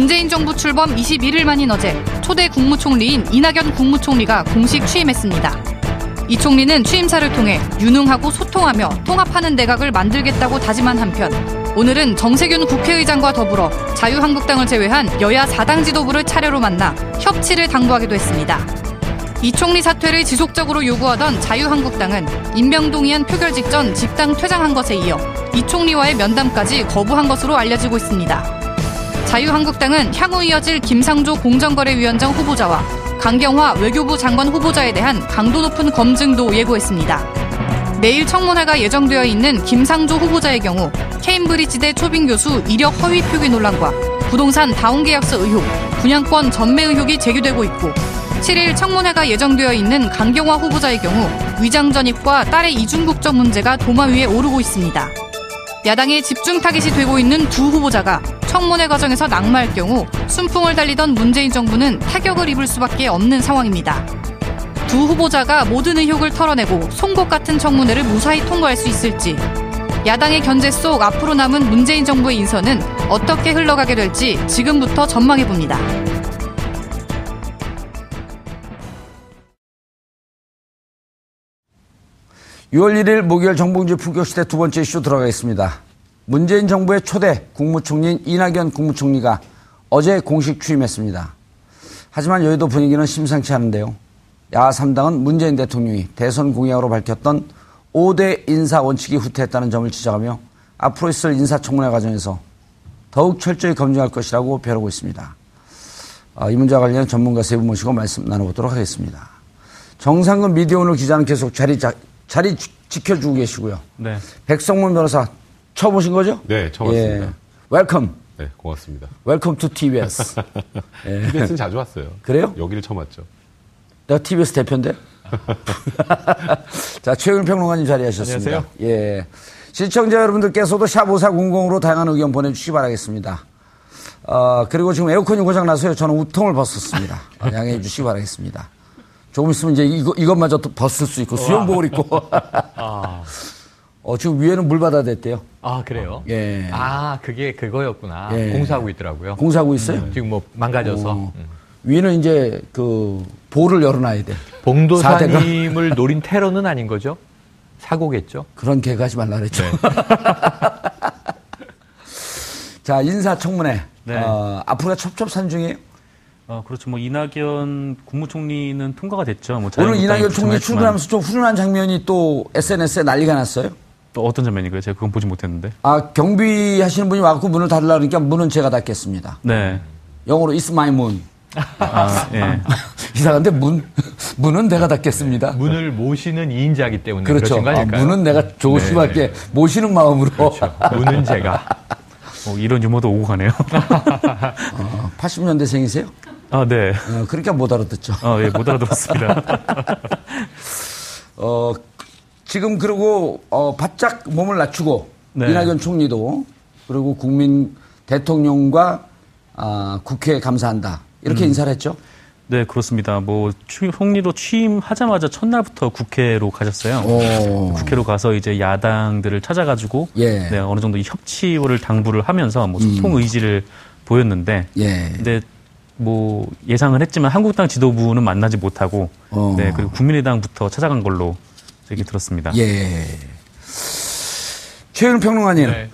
문재인 정부 출범 21일 만인 어제 초대 국무총리인 이낙연 국무총리가 공식 취임했습니다. 이 총리는 취임사를 통해 유능하고 소통하며 통합하는 내각을 만들겠다고 다짐한 한편 오늘은 정세균 국회의장과 더불어 자유한국당을 제외한 여야 4당 지도부를 차례로 만나 협치를 당부하기도 했습니다. 이 총리 사퇴를 지속적으로 요구하던 자유한국당은 임명동의안 표결 직전 집당 퇴장한 것에 이어 이 총리와의 면담까지 거부한 것으로 알려지고 있습니다. 자유한국당은 향후 이어질 김상조 공정거래위원장 후보자와 강경화 외교부 장관 후보자에 대한 강도 높은 검증도 예고했습니다. 내일 청문회가 예정되어 있는 김상조 후보자의 경우 케임브리지대 초빙 교수 이력 허위 표기 논란과 부동산 다운 계약서 의혹, 분양권 전매 의혹이 제기되고 있고 7일 청문회가 예정되어 있는 강경화 후보자의 경우 위장 전입과 딸의 이중 국적 문제가 도마 위에 오르고 있습니다. 야당의 집중 타깃이 되고 있는 두 후보자가 청문회 과정에서 낙마할 경우 순풍을 달리던 문재인 정부는 타격을 입을 수밖에 없는 상황입니다. 두 후보자가 모든 의혹을 털어내고 송곳 같은 청문회를 무사히 통과할 수 있을지 야당의 견제 속 앞으로 남은 문재인 정부의 인선은 어떻게 흘러가게 될지 지금부터 전망해 봅니다. 6월 1일 목요일 정봉주 품격 시대 두 번째 이슈 들어가겠습니다. 문재인 정부의 초대 국무총리인 이낙연 국무총리가 어제 공식 취임했습니다. 하지만 여의도 분위기는 심상치 않은데요. 야 3당은 문재인 대통령이 대선 공약으로 밝혔던 5대 인사 원칙이 후퇴했다는 점을 지적하며 앞으로 있을 인사청문회 과정에서 더욱 철저히 검증할 것이라고 벼르고 있습니다. 아, 이 문제와 관련 전문가 세 분 모시고 말씀 나눠보도록 하겠습니다. 정상근 미디어오늘 기자는 계속 자리 자리 지켜주고 계시고요. 네. 백성문 변호사 처음 오신 거죠? 네, 처음 왔습니다. 예. Welcome. 네, 고맙습니다. Welcome to TBS. 예. TBS는 자주 왔어요. 그래요? 여기를 처음 왔죠. 내가 TBS 대표인데? 자, 최영일 평론가님 자리하셨습니다. 안녕하세요. 예. 시청자 여러분들께서도 샵5400으로 다양한 의견 보내주시기 바라겠습니다. 어, 그리고 지금 에어컨이 고장나서요. 저는 우통을 벗었습니다. 양해해 주시기 바라겠습니다. 조금 있으면 이제 이거, 이것마저 또 벗을 수 있고 수영복을 입고. 아. 어, 지금 위에는 물바다 됐대요. 아, 그래요? 예. 아, 그게 그거였구나. 예. 공사하고 있더라고요. 공사하고 있어요? 음, 지금 뭐 망가져서. 어. 음. 위는 이제 그 보를 열어놔야 돼. 봉도사님을 노린 테러는 아닌 거죠? 사고겠죠? 그런 개가 하지 말라 그랬죠. 네. 자, 인사청문회. 네. 어, 앞으로가 첩첩산 중이에요? 어, 그렇죠. 뭐 이낙연 국무총리는 통과가 됐죠. 뭐 오늘 이낙연 총리 출근하면서 좀 훈훈한 장면이 또 SNS에 난리가 났어요. 또 어떤 장면이고요? 제가 그건 보지 못했는데. 아 경비 하시는 분이 와갖고 문을 닫으라 그러니까 문은 제가 닫겠습니다. 네. 영어로 It's my moon. 아, 예. 이상한데 문 문은 내가 닫겠습니다. 문을 모시는 2인자기 때문에 그렇죠. 아, 문은 내가 조심하게 네. 모시는 마음으로. 그렇죠. 문은 제가. 어, 이런 유머도 오고 가네요. 어, 80년대생이세요? 아, 네. 어, 그러니까 못 알아듣죠. 아, 예, 못 알아들었습니다. 어, 지금 그리고 어, 바짝 몸을 낮추고 네. 이낙연 총리도 그리고 국민 대통령과 아, 국회에 감사한다 이렇게 음. 인사를 했죠. 네, 그렇습니다. 뭐 총리도 취임하자마자 첫날부터 국회로 가셨어요. 오. 국회로 가서 이제 야당들을 찾아가지고 예. 네, 어느 정도 협치를 당부를 하면서 뭐 소통 음. 의지를 보였는데, 예. 근데 뭐 예상을 했지만 한국당 지도부는 만나지 못하고 어. 네 그리고 국민의당부터 찾아간 걸로 얘기 들었습니다. 예. 최윤 평론가님, 네.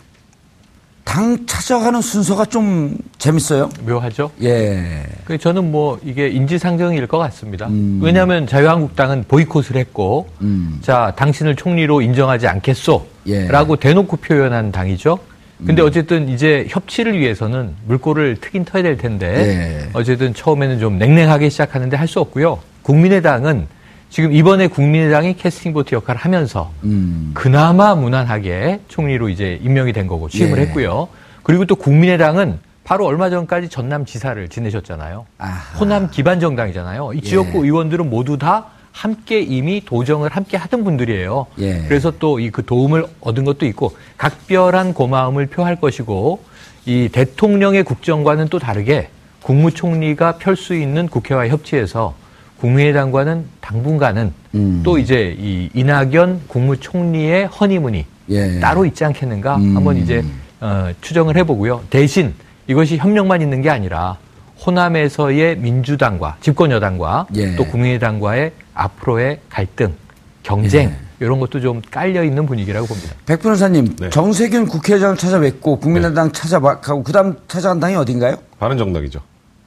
당 찾아가는 순서가 좀 재밌어요. 묘하죠? 예. 그 저는 뭐 이게 인지상정일 것 같습니다. 음. 왜냐하면 자유한국당은 보이콧을 했고, 음. 자 당신을 총리로 인정하지 않겠소, 예. 음. 라고 대놓고 표현한 당이죠. 근데 어쨌든 이제 협치를 위해서는 물꼬를 트긴 터야 될 텐데, 예. 어쨌든 처음에는 좀 냉랭하게 시작하는데 할 수 없고요. 국민의당은 지금 이번에 국민의당이 캐스팅 보트 역할을 하면서 음. 그나마 무난하게 총리로 이제 임명이 된 거고 취임을 예. 했고요. 그리고 또 국민의당은 바로 얼마 전까지 전남 지사를 지내셨잖아요. 아하. 호남 기반 정당이잖아요. 이 지역구 예. 의원들은 모두 다 함께 이미 도정을 함께 하던 분들이에요. 예. 그래서 또 이 그 도움을 얻은 것도 있고 각별한 고마움을 표할 것이고 이 대통령의 국정과는 또 다르게 국무총리가 펼 수 있는 국회와 협치에서 국민의당과는 당분간은 음. 또 이제 이 이낙연 국무총리의 허니문이 예. 따로 있지 않겠는가 음. 한번 이제 어, 추정을 해보고요. 대신 이것이 협력만 있는 게 아니라 호남에서의 민주당과 집권 여당과 예. 또 국민의당과의 앞으로의 갈등, 경쟁 예. 이런 것도 좀 깔려 있는 분위기라고 봅니다. 백 변호사님, 네. 정세균 국회의장을 찾아뵙고 국민의당 찾아가고 그다음 찾아간 당이 어딘가요? 바른정당이죠.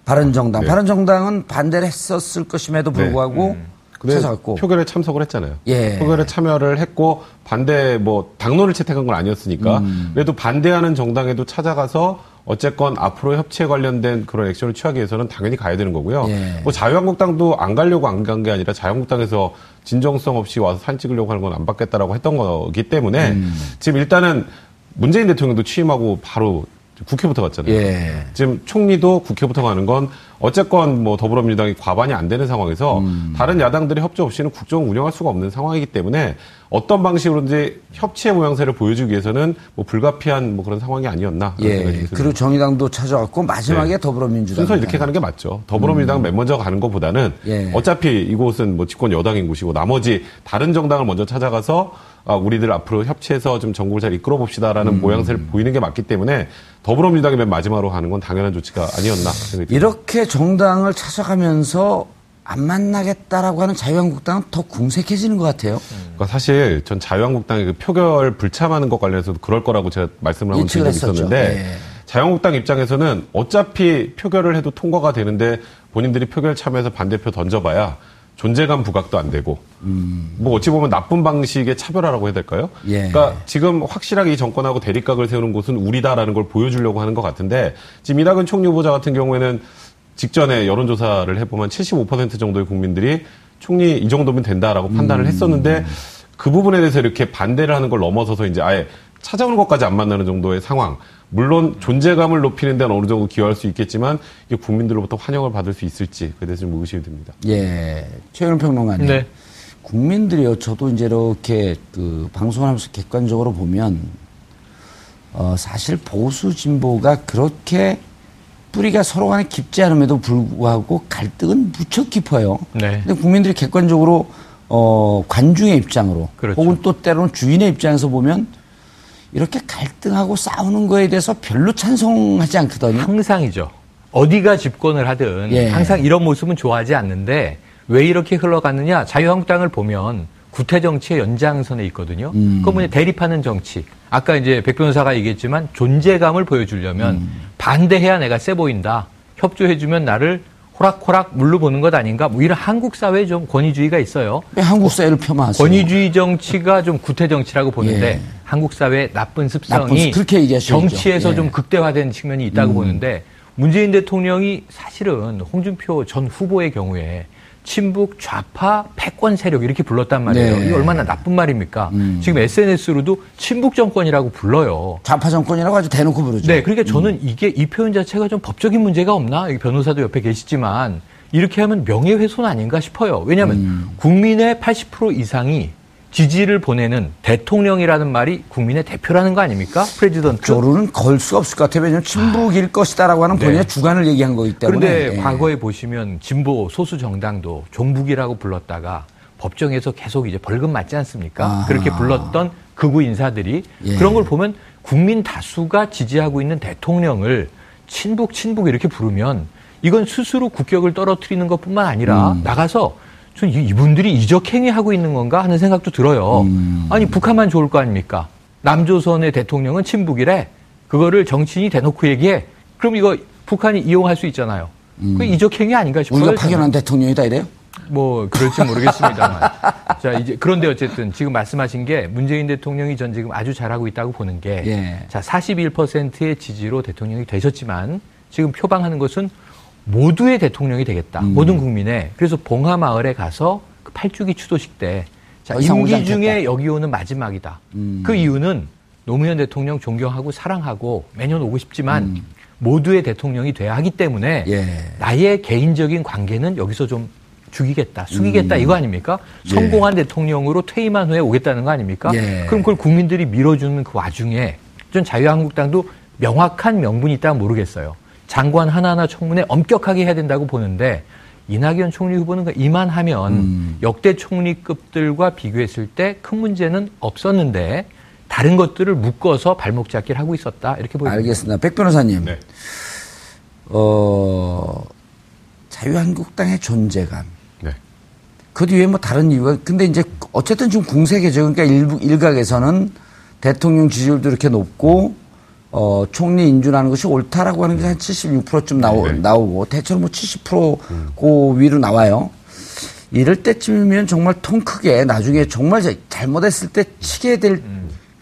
바른정당. 네. 바른정당은 반대를 했었을 것임에도 불구하고 근데 찾아갔고. 표결에 참석을 했잖아요. 예. 표결에 참여를 했고 반대 뭐 당론을 채택한 건 아니었으니까 음. 그래도 반대하는 정당에도 찾아가서 어쨌건 앞으로 협치에 관련된 그런 액션을 취하기 위해서는 당연히 가야 되는 거고요. 예. 뭐 자유한국당도 안 가려고 안 간 게 아니라 자유한국당에서 진정성 없이 와서 사진 찍으려고 하는 건 안 받겠다라고 했던 거기 때문에 음. 지금 일단은 문재인 대통령도 취임하고 바로 국회부터 갔잖아요. 예. 지금 총리도 국회부터 가는 건 어쨌건 뭐 더불어민주당이 과반이 안 되는 상황에서 음. 다른 야당들의 협조 없이는 국정을 운영할 수가 없는 상황이기 때문에 어떤 방식으로든지 협치의 모양새를 보여주기 위해서는 뭐 불가피한 뭐 그런 상황이 아니었나. 예. 그리고 정의당도 찾아갔고 마지막에 네. 더불어민주당. 순서 이렇게 가는 게 맞죠. 더불어민주당 맨 먼저 가는 것보다는 예. 어차피 이곳은 뭐 집권 여당인 곳이고 나머지 다른 정당을 먼저 찾아가서 아, 우리들 앞으로 협치해서 좀 정국을 잘 이끌어 봅시다라는 음. 모양새를 보이는 게 맞기 때문에 더불어민주당이 맨 마지막으로 가는 건 당연한 조치가 아니었나. 생각이 듭니다. 이렇게 정당을 찾아가면서 안 만나겠다라고 하는 자유한국당은 더 궁색해지는 것 같아요. 그러니까 사실 전 자유한국당의 그 표결 불참하는 것 관련해서도 그럴 거라고 제가 말씀을 한번 드린 적이. 있었는데 예. 자유한국당 입장에서는 어차피 표결을 해도 통과가 되는데 본인들이 표결 참여해서 반대표 던져봐야 존재감 부각도 안 되고 뭐 어찌 보면 나쁜 방식의 차별화라고 해야 될까요? 음. 예. 그러니까 지금 확실하게 이 정권하고 대립각을 세우는 곳은 우리다라는 걸 보여주려고 하는 것 같은데 지금 이낙연 총리 후보자 같은 경우에는 직전에 여론조사를 해보면 75% 정도의 국민들이 총리 이 정도면 된다라고 판단을 했었는데 그 부분에 대해서 이렇게 반대를 하는 걸 넘어서서 이제 아예 찾아오는 것까지 안 만나는 정도의 상황. 물론 존재감을 높이는 데는 어느 정도 기여할 수 있겠지만 이게 국민들로부터 환영을 받을 수 있을지 그에 대해서 좀 의구심이 듭니다. 예. 최윤 평론가님. 네. 국민들이요. 저도 이제 이렇게 그 방송을 하면서 객관적으로 보면 어, 사실 보수 진보가 그렇게 뿌리가 서로 간에 깊지 않음에도 불구하고 갈등은 무척 깊어요. 네. 근데 국민들이 객관적으로 어, 관중의 입장으로 그렇죠. 혹은 또 때로는 주인의 입장에서 보면 이렇게 갈등하고 싸우는 거에 대해서 별로 찬성하지 않거든요. 항상이죠. 어디가 집권을 하든 예. 항상 이런 모습은 좋아하지 않는데 왜 이렇게 흘러갔느냐? 자유한국당을 보면 구태 정치의 연장선에 있거든요. 음. 그건 뭐냐 대립하는 정치. 아까 이제 백 변호사가 얘기했지만 존재감을 보여주려면 음. 반대해야 내가 세 보인다. 협조해주면 나를 호락호락 물로 보는 것 아닌가? 뭐 이런 한국 사회에 좀 권위주의가 있어요. 왜 한국 사회를 폄하하세요? 권위주의 정치가 좀 구태 정치라고 보는데 예. 한국 사회의 나쁜 나쁜 습성이 얘기하셔야죠. 정치에서 예. 좀 극대화된 측면이 있다고 보는데 문재인 대통령이 사실은 홍준표 전 후보의 경우에 친북 좌파 패권 세력 이렇게 불렀단 말이에요. 네. 이게 얼마나 나쁜 말입니까? 음. 지금 SNS로도 친북 정권이라고 불러요. 좌파 정권이라고 아주 대놓고 부르죠. 네, 그러니까 저는 이게 이 표현 자체가 좀 법적인 문제가 없나? 여기 변호사도 옆에 계시지만 이렇게 하면 명예훼손 아닌가 싶어요. 왜냐하면 음. 국민의 80% 이상이 지지를 보내는 대통령이라는 말이 국민의 대표라는 거 아닙니까? President. 조로는 걸 수가 없을 것 같아요. 왜냐하면 친북일 것이다라고 하는 네. 본인의 주관을 얘기한 거기 때문에. 그런데 예. 과거에 보시면 진보 소수 정당도 종북이라고 불렀다가 법정에서 계속 이제 벌금 맞지 않습니까? 아하. 그렇게 불렀던 극우 인사들이 예. 그런 걸 보면 국민 다수가 지지하고 있는 대통령을 친북 친북 이렇게 부르면 이건 스스로 국격을 떨어뜨리는 것뿐만 아니라 음. 나가서 전 이분들이 이적행위 하고 있는 건가 하는 생각도 들어요. 음. 아니 북한만 좋을 거 아닙니까? 남조선의 대통령은 친북이래. 그거를 정치인이 대놓고 얘기해. 그럼 이거 북한이 이용할 수 있잖아요. 음. 그 이적행위 아닌가 싶어요. 우리가 파견한 대통령이다 이래요? 뭐 그럴지 모르겠습니다만. 자 이제 그런데 어쨌든 지금 말씀하신 게 문재인 대통령이 전 지금 아주 잘하고 있다고 보는 게, 예. 자 41%의 지지로 대통령이 되셨지만 지금 표방하는 것은 모두의 대통령이 되겠다. 음. 모든 국민의. 그래서 봉하마을에 가서 그 팔주기 추도식 때 자, 임기 중에 여기 오는 마지막이다. 음. 그 이유는 노무현 대통령 존경하고 사랑하고 매년 오고 싶지만 음. 모두의 대통령이 돼야 하기 때문에 예. 나의 개인적인 관계는 여기서 좀 죽이겠다, 숙이겠다 음. 이거 아닙니까? 예. 성공한 대통령으로 퇴임한 후에 오겠다는 거 아닙니까? 예. 그럼 그걸 국민들이 밀어주는 그 와중에 전 자유한국당도 명확한 명분이 있다면 모르겠어요. 장관 하나하나 청문회 엄격하게 해야 된다고 보는데 이낙연 총리 후보는 그 이만하면 음. 역대 총리급들과 비교했을 때 큰 문제는 없었는데 다른 것들을 묶어서 발목 잡기를 하고 있었다 이렇게 보입니다. 알겠습니다. 백 변호사님, 네. 어, 자유한국당의 존재감. 네. 그 뒤에 뭐 다른 이유가 근데 이제 어쨌든 지금 궁색이죠. 그러니까 일부 일각에서는 대통령 지지율도 이렇게 높고 어, 총리 인준하는 것이 옳다라고 하는 게 한 76%쯤 나오, 네. 나오고 대체로 뭐 70%고 음. 위로 나와요. 이럴 때쯤이면 정말 통 크게 나중에 정말 잘못했을 때 치게 될그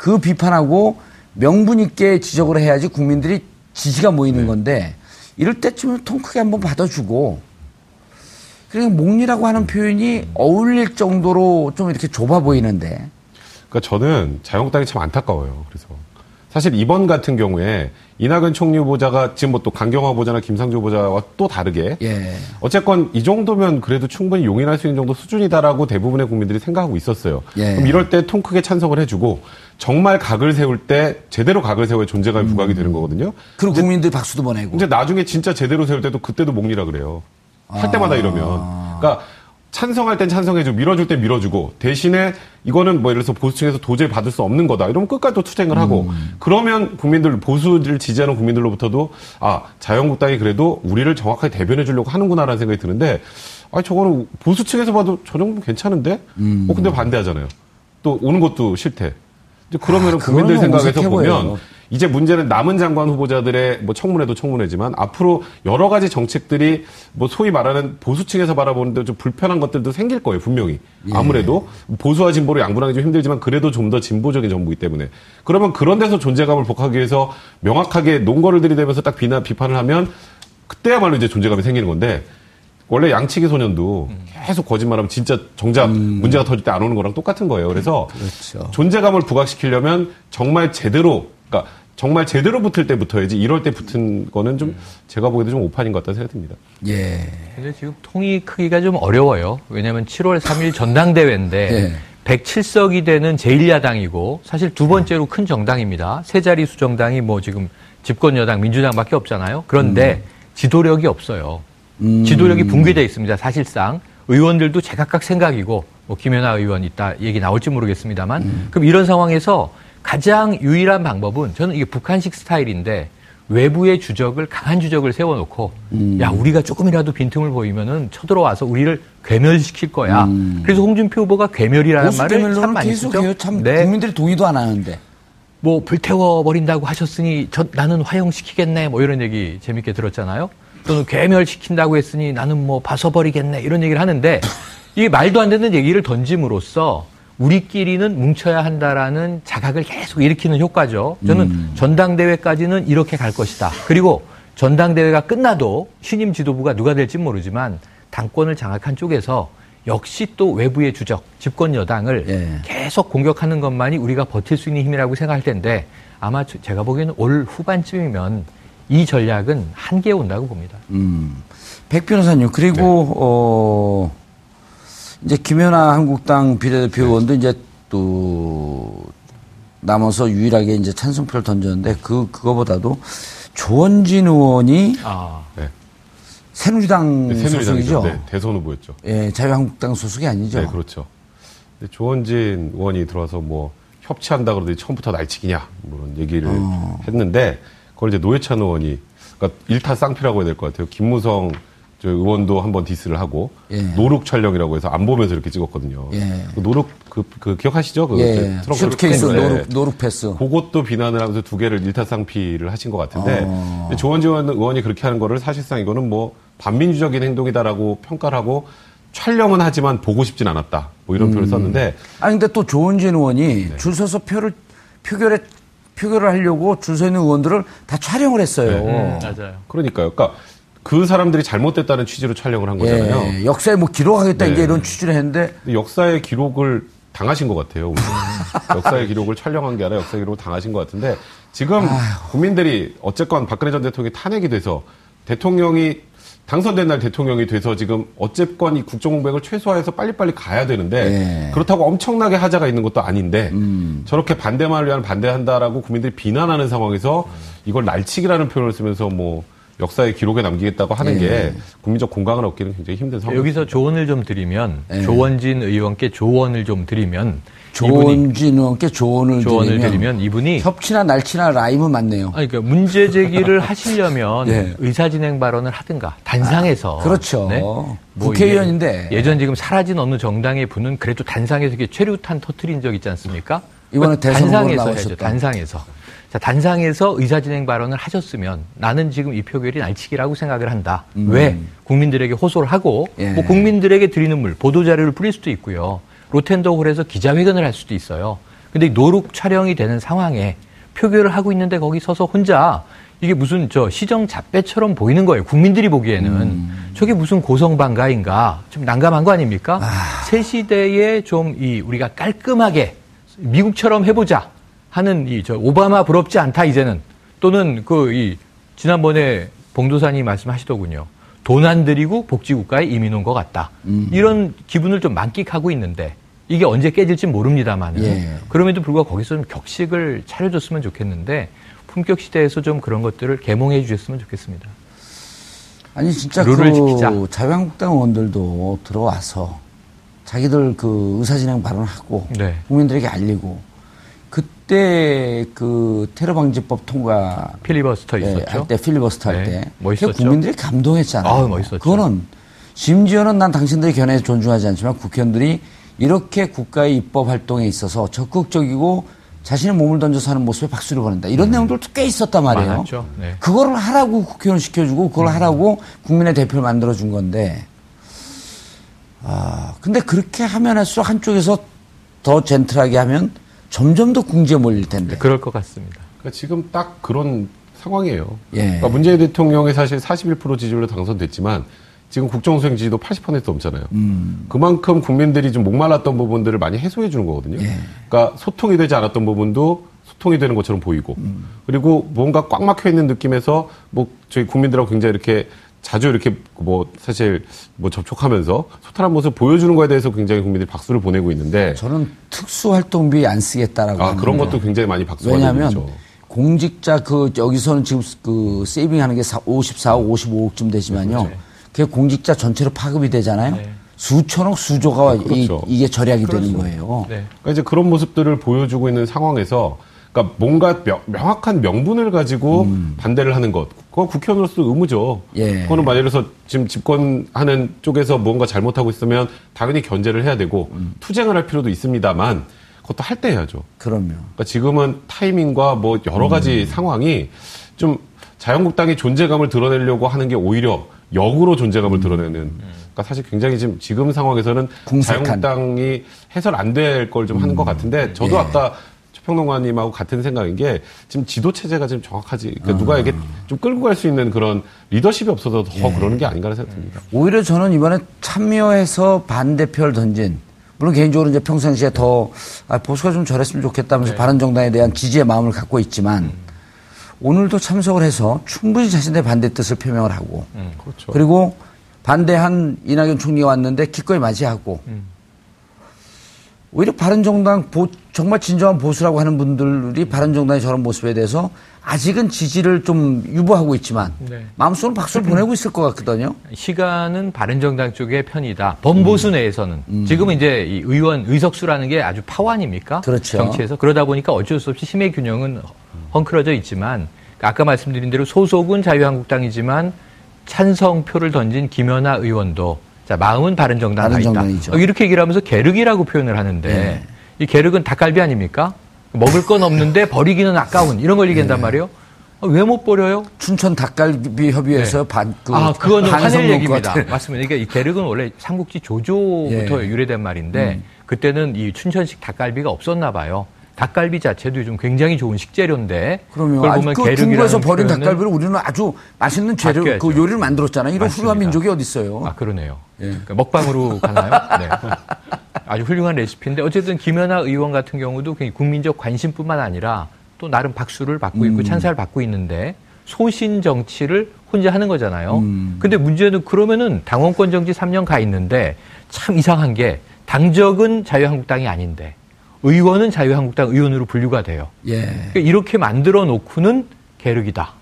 음. 비판하고 명분 있게 지적을 해야지 국민들이 지지가 모이는 네. 건데 이럴 때쯤은 통 크게 한번 받아주고 그냥 목리라고 하는 표현이 음. 어울릴 정도로 좀 이렇게 좁아 보이는데. 그러니까 저는 자유한국당이 참 안타까워요. 그래서 사실 이번 같은 경우에 이낙연 총리 후보자가 지금 뭐 또 강경화 후보자나 김상조 후보자와 또 다르게 예. 어쨌건 이 정도면 그래도 충분히 용인할 수 있는 정도 수준이다라고 대부분의 국민들이 생각하고 있었어요. 예. 그럼 이럴 때 통 크게 찬성을 해주고 정말 각을 세울 때 제대로 각을 세워야 존재감이 음. 부각이 되는 거거든요. 그리고 국민들 박수도 보내고. 이제 나중에 진짜 제대로 세울 때도 그때도 목리라 그래요. 할 때마다 아. 이러면. 그러니까 찬성할 땐 찬성해주고 밀어줄 땐 밀어주고 대신에 이거는 뭐 예를 들어서 보수층에서 도저히 받을 수 없는 거다. 이러면 끝까지 또 투쟁을 하고 음. 그러면 국민들 보수를 지지하는 국민들로부터도 아 자유한국당이 그래도 우리를 정확하게 대변해 주려고 하는구나라는 생각이 드는데 아 저거는 보수층에서 봐도 저 정도면 괜찮은데 음. 어 근데 반대하잖아요. 또 오는 것도 싫대. 이제 그러면은 아, 국민들 생각에서 보면 이제 문제는 남은 장관 후보자들의 뭐 청문회도 청문회지만 앞으로 여러 가지 정책들이 뭐 소위 말하는 보수층에서 바라보는데 좀 불편한 것들도 생길 거예요 분명히 예. 아무래도 보수와 진보를 양분하기 좀 힘들지만 그래도 좀 더 진보적인 정부이기 때문에 그러면 그런 데서 존재감을 복하기 위해서 명확하게 논거를 들이대면서 딱 비난 비판을 하면 그때야말로 이제 존재감이 생기는 건데 원래 양치기 소년도 계속 거짓말하면 진짜 정작 음. 문제가 터질 때 안 오는 거랑 똑같은 거예요. 그래서 그렇죠. 존재감을 부각시키려면 정말 제대로 그러니까 정말 제대로 붙을 때 붙어야지 이럴 때 붙은 거는 좀 제가 보기에도 좀 오판인 것 같다는 생각이 듭니다. 예. 근데 지금 통이 크기가 좀 어려워요. 왜냐하면 7월 3일 전당대회인데 예. 107석이 되는 제1야당이고 사실 두 번째로 큰 정당입니다. 세 자리수 정당이 뭐 지금 집권 여당 민주당밖에 없잖아요. 그런데 음. 지도력이 없어요. 음. 지도력이 붕괴되어 있습니다. 사실상 의원들도 제각각 생각이고 뭐 김연아 의원 있다 얘기 나올지 모르겠습니다만 음. 그럼 이런 상황에서 가장 유일한 방법은 저는 이게 북한식 스타일인데 외부의 주적을 강한 주적을 세워놓고 음. 야 우리가 조금이라도 빈틈을 보이면은 쳐들어와서 우리를 괴멸시킬 거야. 음. 그래서 홍준표 후보가 괴멸이라는 말을 참 많이 쓰죠. 참 네. 국민들이 동의도 안 하는데. 뭐 불태워 버린다고 하셨으니 저 나는 화형시키겠네 뭐 이런 얘기 재밌게 들었잖아요. 또는 괴멸시킨다고 했으니 나는 뭐 봐서 버리겠네 이런 얘기를 하는데 이게 말도 안 되는 얘기를 던짐으로써 우리끼리는 뭉쳐야 한다라는 자각을 계속 일으키는 효과죠. 저는 음. 전당대회까지는 이렇게 갈 것이다. 그리고 전당대회가 끝나도 신임 지도부가 누가 될지 모르지만 당권을 장악한 쪽에서 역시 또 외부의 주적, 집권 여당을 예. 계속 공격하는 것만이 우리가 버틸 수 있는 힘이라고 생각할 텐데 아마 제가 보기에는 올 후반쯤이면 이 전략은 한계에 온다고 봅니다. 음. 백 변호사님, 그리고, 네. 어, 이제 김연아 한국당 비례대표 네. 의원도 이제 또 남아서 유일하게 이제 찬성표를 던졌는데 그, 그거보다도 조원진 의원이 아, 네. 새누리당 네, 소속이죠. 네, 대선 후보였죠. 예, 자유한국당 소속이 아니죠. 네, 그렇죠. 조원진 의원이 들어와서 뭐 협치한다 그러더니 처음부터 날치기냐 뭐 그런 얘기를 어. 했는데 그걸 이제 노회찬 의원이 그러니까 일타 쌍피라고 해야 될 것 같아요. 김무성 저 의원도 한번 diss를 하고 예. no look 촬영이라고 해서 안 보면서 이렇게 찍었거든요. 예. 그 no look 그, 그 기억하시죠? 그 예. 트렁크를 슈트케이스 뺀 거. 예. No look, no look pass. 그것도 비난을 하면서 두 개를 일타쌍피를 하신 것 같은데 어. 조원진 의원- 의원이 그렇게 하는 거를 사실상 이거는 뭐 반민주적인 행동이다라고 평가를 하고 촬영은 하지만 보고 싶진 않았다. 뭐 이런 음. 표현을 썼는데 아 근데 또 조원진 의원이 네. 줄 서서 표를 표결에 표결을 하려고 줄 서 있는 의원들을 다 촬영을 했어요. 네. 맞아요. 그러니까요. 그러니까 그 사람들이 잘못됐다는 취지로 촬영을 한 거잖아요. 예, 역사에 뭐 기록하겠다 네. 이제 이런 취지를 했는데 역사의 기록을 당하신 것 같아요. 역사의 기록을 촬영한 게 아니라 역사의 기록을 당하신 것 같은데 지금 국민들이 어쨌건 박근혜 전 대통령이 탄핵이 돼서 대통령이 당선된 날 대통령이 돼서 지금 어쨌건 이 국정공백을 최소화해서 빨리빨리 가야 되는데 예. 그렇다고 엄청나게 하자가 있는 것도 아닌데 저렇게 반대만을 위한 반대한다라고 국민들이 비난하는 상황에서 이걸 날치기라는 표현을 쓰면서 뭐 역사의 기록에 남기겠다고 하는 게 국민적 공감을 얻기는 굉장히 힘든 상황. 여기서 조언을 좀 드리면 예. 조원진 의원께 조언을 좀 드리면 조은진 의원께 조언을, 조언을 드리면, 드리면 이분이 협치나 날치나 라임은 맞네요. 아니, 그러니까 문제 제기를 하시려면 예. 의사진행 발언을 하든가 단상에서 그렇죠. 뭐 국회의원인데. 예전 지금 사라진 어느 정당의 분은 그래도 단상에서 이렇게 최루탄 터트린 적 있지 않습니까? 이번에 그 후보로 단상에서 나오셨다. 해야죠. 단상에서. 자, 단상에서 의사진행 발언을 하셨으면 나는 지금 이 표결이 날치기라고 생각을 한다. 왜? 국민들에게 호소를 하고 음. 예. 뭐 국민들에게 드리는 물, 보도자료를 뿌릴 수도 있고요. 로텐더홀에서 기자회견을 할 수도 있어요. 근데 노룩 촬영이 되는 상황에 표결을 하고 있는데 거기 서서 혼자 이게 무슨 저 시정 잡배처럼 보이는 거예요. 국민들이 보기에는. 음. 저게 무슨 고성방가인가. 좀 난감한 거 아닙니까? 새 시대에 좀 이 우리가 깔끔하게 미국처럼 해보자 하는 이 저 오바마 부럽지 않다 이제는 또는 그 이 지난번에 봉도사님 말씀하시더군요. 돈 안 들이고 복지국가에 이민 온 것 같다. 이런 기분을 좀 만끽하고 있는데 이게 언제 깨질지 모릅니다만 예. 그럼에도 불구하고 거기서 좀 격식을 차려줬으면 좋겠는데 품격 시대에서 좀 그런 것들을 개몽해 주셨으면 좋겠습니다. 아니 진짜 룰을 그 지키자. 자유한국당 의원들도 들어와서 자기들 그 의사진행 발언하고 네. 국민들에게 알리고 그때 그 테러 방지법 통과 필리버스터 예, 있었죠. 할때 필리버스터 할 네, 때 멋있었죠. 국민들이 감동했잖아요. 아우, 멋있었죠. 그거는 심지어는 난 당신들의 견해 존중하지 않지만 국회의원들이 이렇게 국가의 입법 활동에 있어서 적극적이고 자신의 몸을 던져서 하는 모습에 박수를 보낸다. 이런 내용들도 꽤 있었단 말이에요. 네. 그거를 하라고 국회의원 시켜주고 그걸 하라고 국민의 대표를 만들어준 건데 아 근데 그렇게 하면 할수록 한쪽에서 더 젠틀하게 하면 점점 더 궁지에 몰릴 텐데. 그럴 것 같습니다. 그러니까 지금 딱 그런 상황이에요. 예. 그러니까 문재인 대통령이 사실 41% 지지율로 당선됐지만 지금 국정수행 지지도 80% 넘잖아요. 음. 그만큼 국민들이 좀 목말랐던 부분들을 많이 해소해 주는 거거든요. 예. 그러니까 소통이 되지 않았던 부분도 소통이 되는 것처럼 보이고 음. 그리고 뭔가 꽉 막혀 있는 느낌에서 뭐 저희 국민들하고 굉장히 이렇게 자주 이렇게 뭐 사실 뭐 접촉하면서 소탈한 모습 보여주는 거에 대해서 굉장히 국민들이 박수를 보내고 있는데 저는 특수활동비 안 쓰겠다라고. 아 그런 하는데. 것도 굉장히 많이 박수가 왜냐하면 되죠. 공직자 그 여기서는 지금 그 세이빙하는 게 54억, 55억쯤 되지만요. 그게 공직자 전체로 파급이 되잖아요. 네. 수천억, 수조가 그렇죠. 이, 게 절약이 되는 거예요. 네. 그러니까 이제 그런 모습들을 보여주고 있는 상황에서 그러니까 뭔가 명, 명확한 명분을 가지고 반대를 하는 것. 그거 국회의원으로서 의무죠. 음. 예. 그거는 만약 에 서 지금 집권하는 쪽에서 뭔가 잘못하고 있으면 당연히 견제를 해야 되고 음. 투쟁을 할 필요도 있습니다만 그것도 할 때 해야죠. 그럼요. 그러니까 지금은 타이밍과 뭐 여러 가지 음. 상황이 좀 자유한국당이 존재감을 드러내려고 하는 게 오히려 역으로 존재감을 드러내는. 그러니까 사실 굉장히 지금 지금 상황에서는 음. 궁색한. 자유한국당이 해설 안 될 걸 좀 하는 것 같은데 저도 예. 아까 최 평론가님하고 같은 생각인 게 지금 지도 체제가 지금 정확하지. 그러니까 아. 누가 이게 좀 끌고 갈 수 있는 그런 리더십이 없어서 더 예. 그러는 게 아닌가라는 생각이 듭니다. 오히려 저는 이번에 참여해서 반대표를 던진 물론 개인적으로 이제 평상시에 더 아, 보수가 좀 저랬으면 좋겠다면서 네. 바른 정당에 대한 지지의 마음을 갖고 있지만 오늘도 참석을 해서 충분히 자신의 반대 뜻을 표명을 하고 그렇죠. 그리고 반대한 이낙연 총리가 왔는데 기꺼이 맞이하고 오히려 바른정당 보- 정말 진정한 보수라고 하는 분들이 바른정당의 저런 모습에 대해서 아직은 지지를 좀 유보하고 있지만 네. 마음속으로 박수를 보내고 있을 것 같거든요. 시간은 바른정당 쪽의 편이다. 범보수 내에서는 지금은 이제 이 의원 의석수라는 게 아주 파워 아닙니까? 그렇죠. 정치에서 그러다 보니까 어쩔 수 없이 힘의 균형은 헝클어져 있지만 아까 말씀드린 대로 소속은 자유한국당이지만 찬성표를 던진 김연아 의원도 자 마음은 바른 정당 가 있다. 어, 이렇게 얘기를 하면서 계륵이라고 표현을 하는데 네. 이 계륵은 닭갈비 아닙니까? 먹을 건 없는데 버리기는 아까운 이런 걸 얘기한단 말이에요. 왜못 버려요? 춘천 닭갈비 협의회에서 반, 그, 아, 그거는 반성 화낼 얘기입니다. 맞습니다. 이게 이 계륵은 원래 삼국지 조조부터 예. 유래된 말인데 그때는 이 춘천식 닭갈비가 없었나 봐요. 닭갈비 자체도 요즘 굉장히 좋은 식재료인데 그러면 그걸 보면 그 중국에서 버린 닭갈비를 우리는 아주 맛있는 재료, 바뀌어야죠. 그 요리를 만들었잖아요. 이런 맞습니다. 훌륭한 민족이 어디 있어요? 아 그러네요. 예. 그러니까 먹방으로 가나요? 네. 아주 훌륭한 레시피인데 어쨌든 김연아 의원 같은 경우도 국민적 관심뿐만 아니라 또 나름 박수를 받고 음. 있고 찬사를 받고 있는데 소신 정치를 혼자 하는 거잖아요. 음. 근데 문제는 그러면은 당원권 정지 3년 가 있는데 참 이상한 게 당적은 자유한국당이 아닌데 의원은 자유한국당 의원으로 분류가 돼요. 예. 그러니까 이렇게 만들어 놓고는 계륵이다.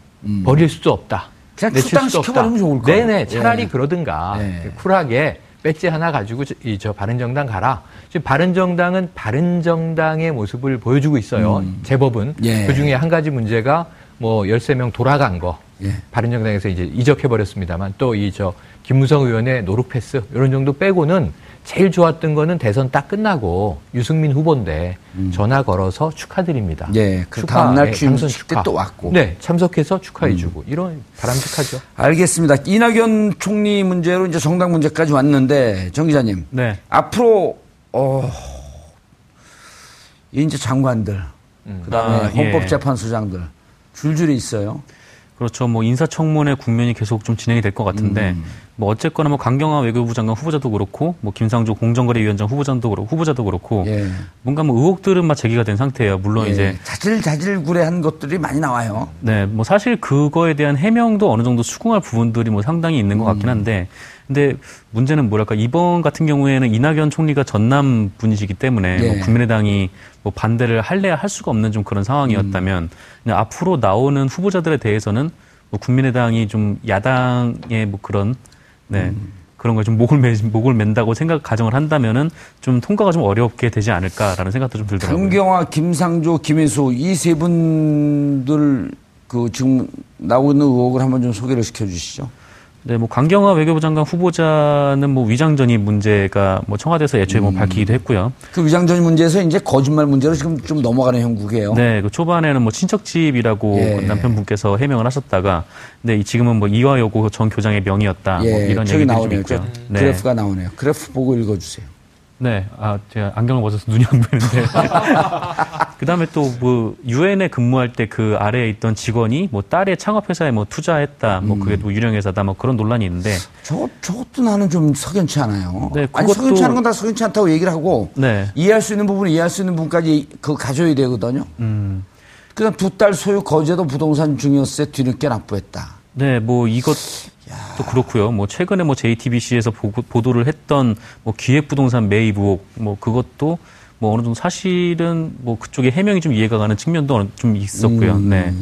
버릴 수도 없다. 음. 그냥 없다. 좋을 거예요. 네네. 차라리 예. 그러든가 예. 쿨하게 배지 하나 가지고 이 저 바른정당 가라. 지금 바른정당은 바른정당의 모습을 보여주고 있어요. 제법은 예. 그 중에 한 가지 문제가 뭐 13명 돌아간 거. 예. 바른정당에서 이제 이적해 버렸습니다만 또 이 저 김무성 의원의 노룩 패스 이런 정도 빼고는 제일 좋았던 거는 대선 딱 끝나고 유승민 후보인데 전화 걸어서 축하드립니다. 음. 예, 그 축하, 다음날 예, 당선 때또 왔고. 음. 네, 참석해서 축하해주고 이런 바람직하죠. 알겠습니다. 이낙연 총리 문제로 이제 정당 문제까지 왔는데 정 기자님 네. 앞으로 어 이제 장관들 그다음에 아, 예. 헌법재판소장들 줄줄이 있어요. 그렇죠. 뭐 인사청문회 국면이 계속 좀 진행이 될 것 같은데 음. 뭐 어쨌거나 뭐 강경화 외교부 장관 후보자도 그렇고 뭐 김상조 공정거래위원장 후보자도 그렇고 후보자도 그렇고 예. 뭔가 뭐 의혹들은 막 제기가 된 상태예요. 물론 예, 이제 자질자질구레한 것들이 많이 나와요. 네, 뭐 사실 그거에 대한 해명도 어느 정도 수긍할 부분들이 뭐 상당히 있는 것 음. 같긴 한데, 근데 문제는 뭐랄까 이번 같은 경우에는 이낙연 총리가 전남 분이시기 때문에 예. 뭐 국민의당이 뭐 반대를 할래야 할 수가 없는 좀 그런 상황이었다면 음. 앞으로 나오는 후보자들에 대해서는 뭐 국민의당이 좀 야당의 뭐 그런 네. 음. 그런 걸좀 목을 매, 목을 맨다고 생각 가정을 한다면은 좀 통과가 좀 어렵게 되지 않을까라는 생각도 좀 들더라고요. 강경화, 김상조, 김혜수 이 세 분들 그 지금 나오고 있는 의혹을 한번 좀 소개를 시켜 주시죠. 네, 뭐 강경화 외교부 장관 후보자는 뭐 위장 전입 문제가 뭐 청와대에서 애초에 음. 뭐 밝히기도 했고요. 그 위장전 문제에서 이제 거짓말 문제로 지금 좀 넘어가는 형국이에요. 네, 그 초반에는 뭐 친척집이라고 예. 그 남편분께서 해명을 하셨다가, 네, 지금은 뭐 이화여고 전 교장의 명의였다. 뭐 예, 이런 저기 얘기들이 좀 나오네요. 있고요. 저 네. 그래프가 나오네요. 그래프 보고 읽어주세요. 네, 아, 제가 안경을 벗어서 눈이 안 보이는데. 그 다음에 또 뭐, 유엔에 근무할 때 그 아래에 있던 직원이 뭐 딸의 창업회사에 뭐 투자했다. 뭐 음. 그게 뭐 유령회사다. 뭐 그런 논란이 있는데. 저것, 저것도 나는 좀 석연치 않아요. 네, 아니, 그것도- 석연치 않은 건 다 석연치 않다고 얘기를 하고 네. 이해할 수 있는 부분은 이해할 수 있는 부분까지 그거 가져야 되거든요. 음. 그다음 두딸 소유 거제도 부동산 중요세 뒤늦게 납부했다. 네, 뭐 이것 도 그렇고요. 뭐 최근에 뭐 JTBC에서 보도, 를 했던 뭐 기획부동산 매입 의혹, 뭐 그것도 뭐 어느 정도 사실은 뭐 그쪽에 해명이 좀 이해가 가는 측면도 좀 있었고요. 음. 네.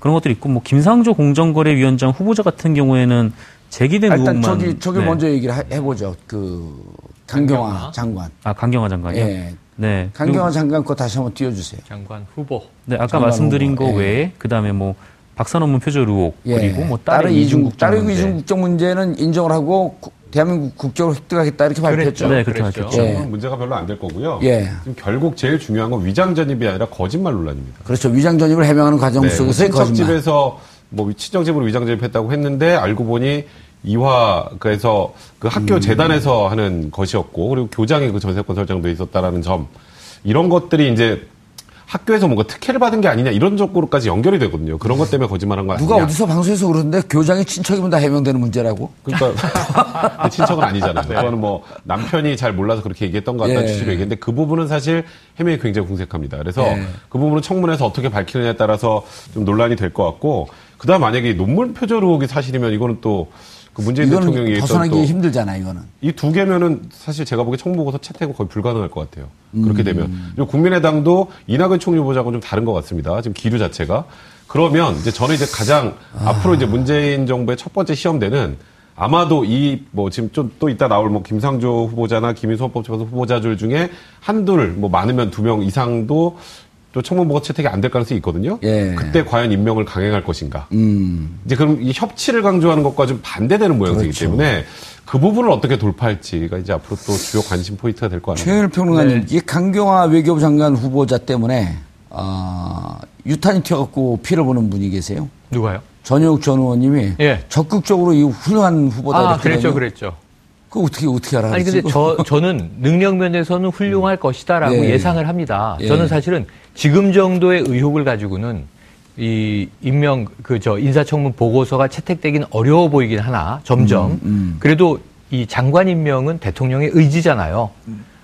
그런 것들이 있고 뭐 김상조 공정거래위원장 후보자 같은 경우에는 제기된 아, 일단 의혹만 저기 저기 네. 먼저 얘기를 하- 해보죠. 그 강경화 장관. 아 강경화 장관이요. 예. 네. 강경화 장관 거 다시 한번 띄워 주세요. 장관 후보. 네, 아까 말씀드린 후보, 거 예. 외에 그다음에 뭐 박산업문 표절 의혹 예. 그리고 뭐 다른 딸의 이중국, 다른 문제. 이중국적 문제는 인정을 하고 구- 대한민국 국적으로 획득하겠다 이렇게 발표했죠. 네, 그렇게. 밝혔죠. 예. 문제가 별로 안 될 거고요. 예. 지금 결국 제일 중요한 건 위장 전입이 아니라 거짓말 논란입니다. 그렇죠. 위장 전입을 해명하는 과정 네, 속에서의 거짓말. 친척집에서 뭐 친척집으로 위장 전입했다고 했는데 알고 보니 이화에서 그 학교 음. 재단에서 하는 것이었고 그리고 교장이 그 전세권 설정돼 있었다라는 점 이런 것들이 이제 학교에서 뭔가 특혜를 받은 게 아니냐 이런 쪽으로까지 연결이 되거든요. 그런 것 때문에 거짓말한 거 아니냐. 누가 어디서 방송에서 그러는데 교장이 친척이면 다 해명되는 문제라고? 그러니까 그 친척은 아니잖아요. 그거는 뭐 남편이 잘 몰라서 그렇게 얘기했던 것 같다는 예. 취지로 얘기했는데 그 부분은 사실 해명이 굉장히 궁색합니다. 그래서 예. 그 부분은 청문회에서 어떻게 밝히느냐에 따라서 좀 논란이 될 것 같고 그다음 만약에 이 논문 표절 의혹이 사실이면 이거는 또 그 문재인 대통령이 벗어나기 또 힘들잖아, 이거는. 이 두 개면은 사실 제가 보기에 청보고서 채택은 거의 불가능할 것 같아요. 음. 그렇게 되면. 그리고 국민의당도 이낙연 총리 후보자하고는 좀 다른 것 같습니다. 지금 기류 자체가. 그러면 이제 저는 이제 가장 아. 앞으로 이제 문재인 정부의 첫 번째 시험대는 아마도 이 뭐 지금 좀 또 이따 나올 뭐 김상조 후보자나 김인수 헌법재판소 후보자들 중에 한둘 뭐 많으면 두 명 이상도 또 청문보가 채택이 안 될 가능성이 있거든요. 예. 그때 과연 임명을 강행할 것인가. 음. 이제 그럼 이 협치를 강조하는 것과 좀 반대되는 모양새이기 그렇죠. 때문에 그 부분을 어떻게 돌파할지가 이제 앞으로 또 주요 관심 포인트가 될 것 같아요. 최일 평론가님, 네. 이 강경화 외교부 장관 후보자 때문에 아, 유탄이 튀어갖고 피를 보는 분이 계세요. 누가요? 전효욱 전 의원님이 예. 적극적으로 이 훌륭한 후보다 아, 그랬죠, 그랬죠. 그 어떻게 어떻게 알아? 아니 근데 저 저는 능력 면에서는 훌륭할 것이다라고 예. 예. 상을 합니다. 예. 저는 사실은 지금 정도의 의혹을 가지고는 이 임명 그 저 인사청문 보고서가 채택되기는 어려워 보이긴 하나 점점 음. 그래도 이 장관 임명은 대통령의 의지잖아요.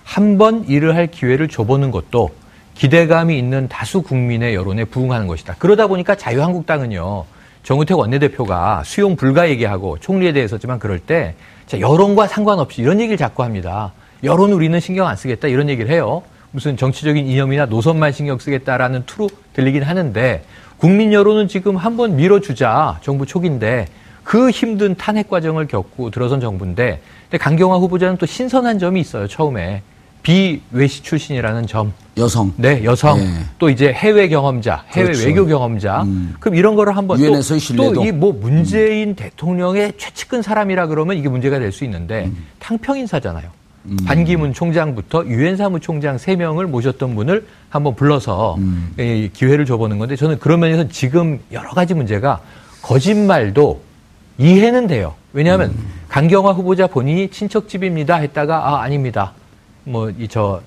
한 번 일을 할 기회를 줘보는 것도 기대감이 있는 다수 국민의 여론에 부응하는 것이다. 그러다 보니까 자유한국당은요. 정우택 원내대표가 수용 불가 얘기하고 총리에 대해서지만 그럴 때 자, 여론과 상관없이 이런 얘기를 자꾸 합니다. 여론 우리는 신경 안 쓰겠다 이런 얘기를 해요. 무슨 정치적인 이념이나 노선만 신경 쓰겠다라는 투로 들리긴 하는데 국민 여론은 지금 한번 밀어주자 정부 초기인데 그 힘든 탄핵 과정을 겪고 들어선 정부인데 근데 강경화 후보자는 또 신선한 점이 있어요 처음에 비외시 출신이라는 점 여성 네, 여성. 네. 또 이제 해외 경험자, 해외 그렇죠. 외교 경험자. 음. 그럼 이런 거를 한번. 또이 뭐 문재인 대통령의 최측근 사람이라 그러면 이게 문제가 될 수 있는데 음. 탕평 인사잖아요. 반기문 총장부터 유엔 사무총장 세명을 모셨던 분을 한번 불러서 음. 예, 기회를 줘보는 건데 저는 그런 면에서 지금 여러 가지 문제가 거짓말도 이해는 돼요. 왜냐하면 음. 강경화 후보자 본인이 친척집입니다 했다가 아 아닙니다. 뭐 이 저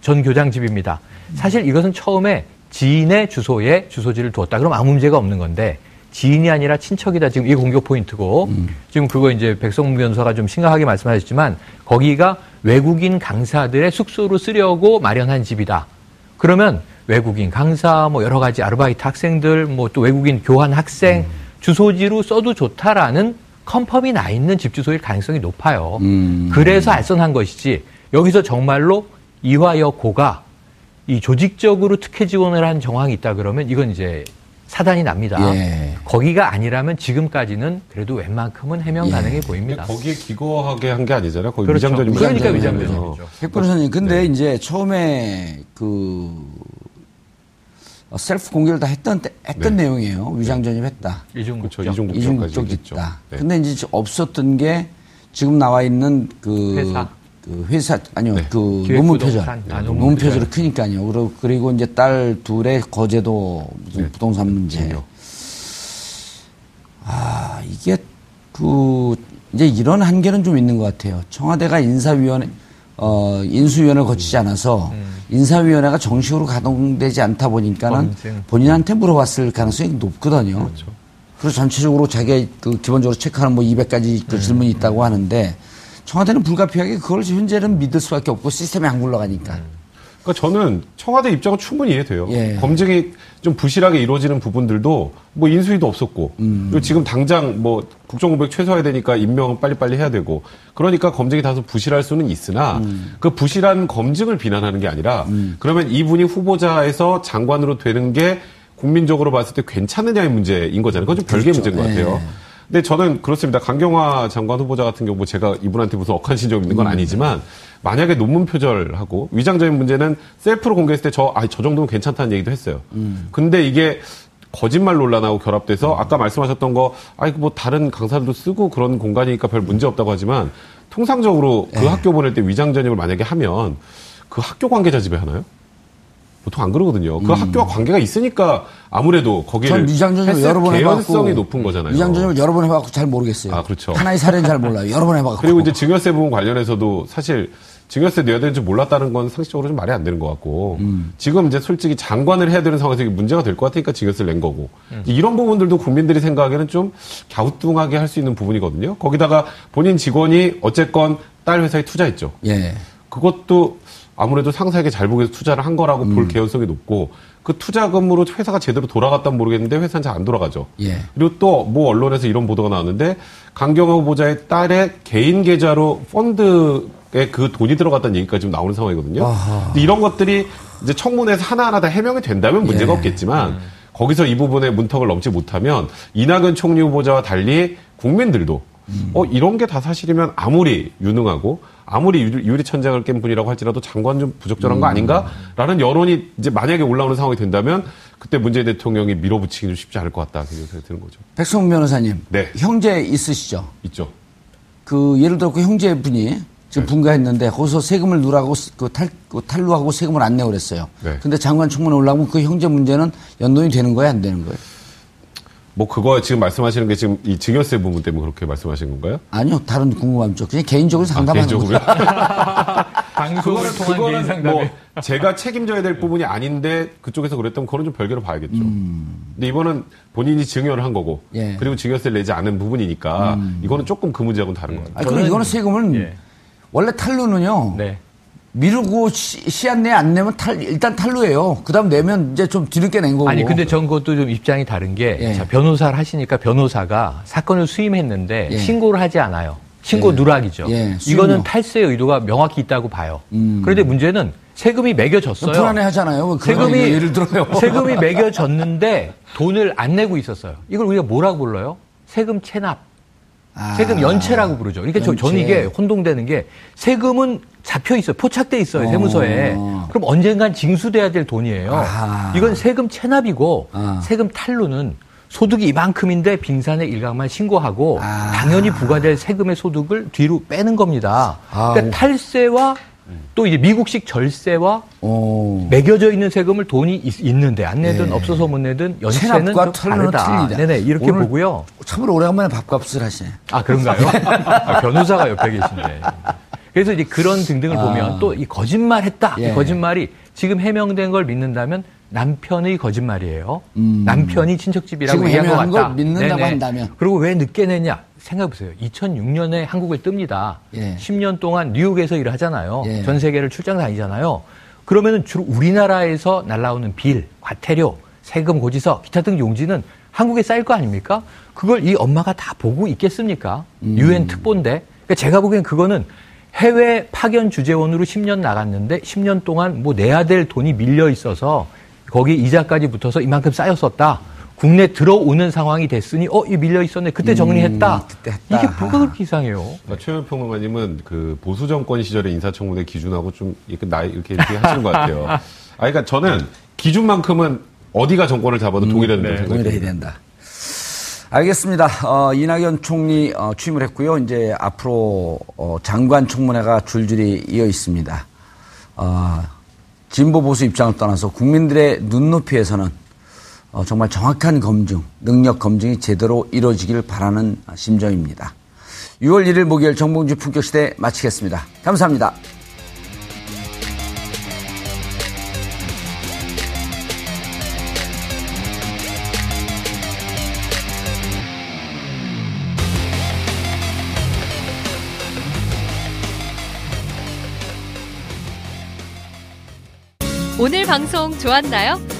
전 교장 집입니다. 사실 이것은 처음에 지인의 주소에 주소지를 두었다. 그럼 아무 문제가 없는 건데 지인이 아니라 친척이다. 지금 이게 공격 포인트고 지금 그거 이제 백성문 변호사가 좀 심각하게 말씀하셨지만 거기가 외국인 강사들의 숙소로 쓰려고 마련한 집이다. 그러면 외국인 강사 뭐 여러 가지 아르바이트 학생들 뭐 또 외국인 교환 학생 주소지로 써도 좋다라는 confirm이 나 있는 집 주소일 가능성이 높아요. 음. 그래서 알선한 것이지 여기서 정말로 이화여 고가 이 조직적으로 특혜 지원을 한 정황이 있다 그러면 이건 이제 사단이 납니다. 예. 거기가 아니라면 지금까지는 그래도 웬만큼은 해명 예. 가능해 보입니다. 거기에 기거하게 한 게 아니잖아요. 거기 그렇죠. 위장전입 그러니까 위장전이죠. 위장전이죠. 백 변호사님, 근데 이제 처음에 그 어, 셀프 공개를 다 했던 때- 했던 네. 내용이에요. 위장 전입했다. 이중국 그렇죠. 이중국 이중국 쪽까지 쪽 있죠. 있다. 네. 근데 이제 없었던 게 지금 나와 있는 그 회사. 그 회사 아니요 네. 그 기획부동산. 논문 표절 아, 논문 논문 표절. 표절이 크니까요. 그리고 그리고 이제 딸 둘의 거제도 무슨 네. 부동산 문제. 중요. 아 이게 그 이제 이런 한계는 좀 있는 것 같아요. 청와대가 인사위원회 어 인수위원회를 거치지 않아서 인사위원회가 정식으로 가동되지 않다 보니까는 검증. 본인한테 물어봤을 가능성이 높거든요. 그래서 전체적으로 자기 그 기본적으로 체크하는 뭐 200가지 그 질문이 있다고 하는데 청와대는 불가피하게 그걸 현재는 믿을 수밖에 없고 시스템이 안 굴러가니까. 그러니까 저는 청와대 입장은 충분히 이해돼요. 예. 검증이 좀 부실하게 이루어지는 부분들도 뭐 인수위도 없었고 음. 그리고 지금 당장 뭐 국정공백 최소화해야 되니까 임명은 빨리빨리 해야 되고 그러니까 검증이 다소 부실할 수는 있으나 음. 그 부실한 검증을 비난하는 게 아니라 그러면 이분이 후보자에서 장관으로 되는 게 국민적으로 봤을 때 괜찮느냐의 문제인 거잖아요. 그건 좀 별개의 그렇죠. 문제인 것 예. 같아요. 근데 저는 그렇습니다. 강경화 장관 후보자 같은 경우 뭐 제가 이분한테 무슨 억한 신적 있는 건 아니지만 만약에 논문 표절하고 위장적인 문제는 셀프로 공개했을 때 저, 아, 저 정도면 괜찮다는 얘기도 했어요. 근데 이게 거짓말 논란하고 결합돼서 아까 말씀하셨던 거, 아이, 뭐 다른 강사들도 쓰고 그런 공간이니까 별 문제 없다고 하지만 통상적으로 그 학교 보낼 때 위장 전입을 만약에 하면 그 학교 관계자 집에 하나요? 보통 안 그러거든요. 그 학교와 관계가 있으니까 아무래도 거기를 전 위장전입을 했을 여러 번 해봤고 개연성이 높은 거잖아요. 위장전입을 여러 번 해봤고 잘 모르겠어요. 아, 그렇죠. 하나의 사례는 잘 몰라요. 여러 번 해봤고. 그리고 이제 증여세 부분 관련해서도 사실 증여세 내야 되는 줄 몰랐다는 건 상식적으로 좀 말이 안 되는 것 같고 지금 이제 솔직히 장관을 해야 되는 상황에서 이게 문제가 될 것 같으니까 증여세를 낸 거고 이런 부분들도 국민들이 생각하기에는 좀 갸우뚱하게 할 수 있는 부분이거든요. 거기다가 본인 직원이 어쨌건 딸 회사에 투자했죠. 예. 그것도 아무래도 상사에게 잘 보기 위해서 투자를 한 거라고 볼 개연성이 높고 그 투자금으로 회사가 제대로 돌아갔다면 모르겠는데 회사는 잘 안 돌아가죠. 예. 그리고 또 뭐 언론에서 이런 보도가 나왔는데 강경화 후보자의 딸의 개인 계좌로 펀드에 그 돈이 들어갔다는 얘기까지 지금 나오는 상황이거든요. 이런 것들이 이제 청문회에서 하나하나 다 해명이 된다면 문제가 예. 없겠지만 거기서 이 부분에 문턱을 넘지 못하면 이낙연 총리 후보자와 달리 국민들도 어 이런 게 다 사실이면 아무리 유능하고 아무리 유리 천장을 깬 분이라고 할지라도 장관 좀 부적절한 거 아닌가라는 여론이 이제 만약에 올라오는 상황이 된다면 그때 문재인 대통령이 밀어붙이기 좀 쉽지 않을 것 같다 그런 생각이 드는 거죠. 백성문 변호사님, 네. 형제 있으시죠? 있죠. 그 예를 들어 그 형제분이 지금 네. 분가했는데 거기서 세금을 누라고 그 탈, 그 탈루하고 세금을 안 내고 그랬어요. 네. 근데 장관 청문회 올라오면 그 형제 문제는 연동이 되는 거예요, 안 되는 거예요? 뭐 그거 지금 말씀하시는 게 지금 이 증여세 부분 때문에 그렇게 말씀하신 건가요? 아니요, 다른 궁금함 죠 그냥 개인적으로 상담하는 개인적으로요? 거예요. 방송을 통한 개인 그거는 상담에 뭐 제가 책임져야 될 부분이 아닌데 그쪽에서 그랬다면 그거는 좀 별개로 봐야겠죠. 근데 이거는 본인이 증여를 한 거고 음. 예. 음. 그리고 증여세를 내지 않은 부분이니까 이거는 조금 그 문제하고는 다른 것 같아요. 아니, 그럼 이거는 세금은 예. 원래 탈루는요. 네. 미루고 시, 안내안 내면 탈 일단 탈루예요. 그다음 내면 이제 좀 뒤늦게 낸 거고. 아니 근데 전 그것도 좀 입장이 다른 게 예. 자, 변호사를 하시니까 변호사가 사건을 수임했는데 예. 신고를 하지 않아요. 신고 예. 누락이죠. 예. 이거는 탈세 의도가 명확히 있다고 봐요. 음. 그런데 문제는 세금이 매겨졌어요. 불안해하잖아요. 세금이 예를 들어요. 세금이 매겨졌는데 돈을 안 내고 있었어요. 이걸 우리가 뭐라고 불러요? 세금 체납. 아, 세금 연체라고 부르죠. 그러니까 저, 저는 연체. 이게 혼동되는 게 세금은 잡혀 있어요. 포착돼 있어요. 어. 세무서에. 그럼 언젠간 징수돼야 될 돈이에요. 아하. 이건 세금 체납이고 아. 세금 탈루는 소득이 이만큼인데 빙산의 일각만 신고하고 아. 당연히 부과될 세금의 소득을 뒤로 빼는 겁니다. 그러니까 탈세와 또 이제 미국식 절세와 어. 매겨져 있는 세금을 돈이 있, 는데안 내든 예. 없어서 못 내든 좀 탈루는 다르다. 틀리다. 네네 이렇게 보고요. 참으로 오래간만에 밥값을 하시네. 아 그런가요? 아, 변호사가 옆에 계신데. 그래서 이제 그런 등등을 아. 보면 또 이 거짓말했다. 이 예. 거짓말이 지금 해명된 걸 믿는다면 남편의 거짓말이에요. 음. 남편이 친척집이라고 지금 얘기한 것 같다. 걸 믿는다고 네네. 한다면. 그리고 왜 늦게 내냐? 생각해보세요. 2006년에 한국을 뜹니다. 예. 10년 동안 뉴욕에서 일을 하잖아요. 예. 전 세계를 출장 다니잖아요. 그러면은 주로 우리나라에서 날라오는 빌, 과태료, 세금 고지서, 기타 등 용지는 한국에 쌓일 거 아닙니까? 그걸 이 엄마가 다 보고 있겠습니까? 음. 유엔 특보인데. 그러니까 제가 보기엔 그거는 해외 파견 주재원으로 10년 나갔는데 10년 동안 뭐 내야 될 돈이 밀려 있어서 거기 이자까지 붙어서 이만큼 쌓였었다. 국내 들어오는 상황이 됐으니 어, 이 밀려 있었네. 그때 정리했다. 음, 그때 했다. 이게 뭐가 그렇게 이상해요? 그러니까 최현 평론가님은 그 보수 정권 시절의 인사청문회 기준하고 좀 이렇게 나이 이렇게 이렇게 하시는 것 같아요. 아, 그러니까 저는 기준만큼은 어디가 정권을 잡아도 동일해야 된다고 생각해요. 동일해야 된다. 알겠습니다. 어, 이낙연 총리 어, 취임을 했고요. 이제 앞으로 어, 장관 청문회가 줄줄이 이어 있습니다. 어, 진보 보수 입장을 떠나서 국민들의 눈높이에서는 어, 정말 정확한 검증, 능력 검증이 제대로 이루어지기를 바라는 심정입니다. 6월 1일 목요일 정봉주 품격시대 마치겠습니다. 감사합니다. 오늘 방송 좋았나요?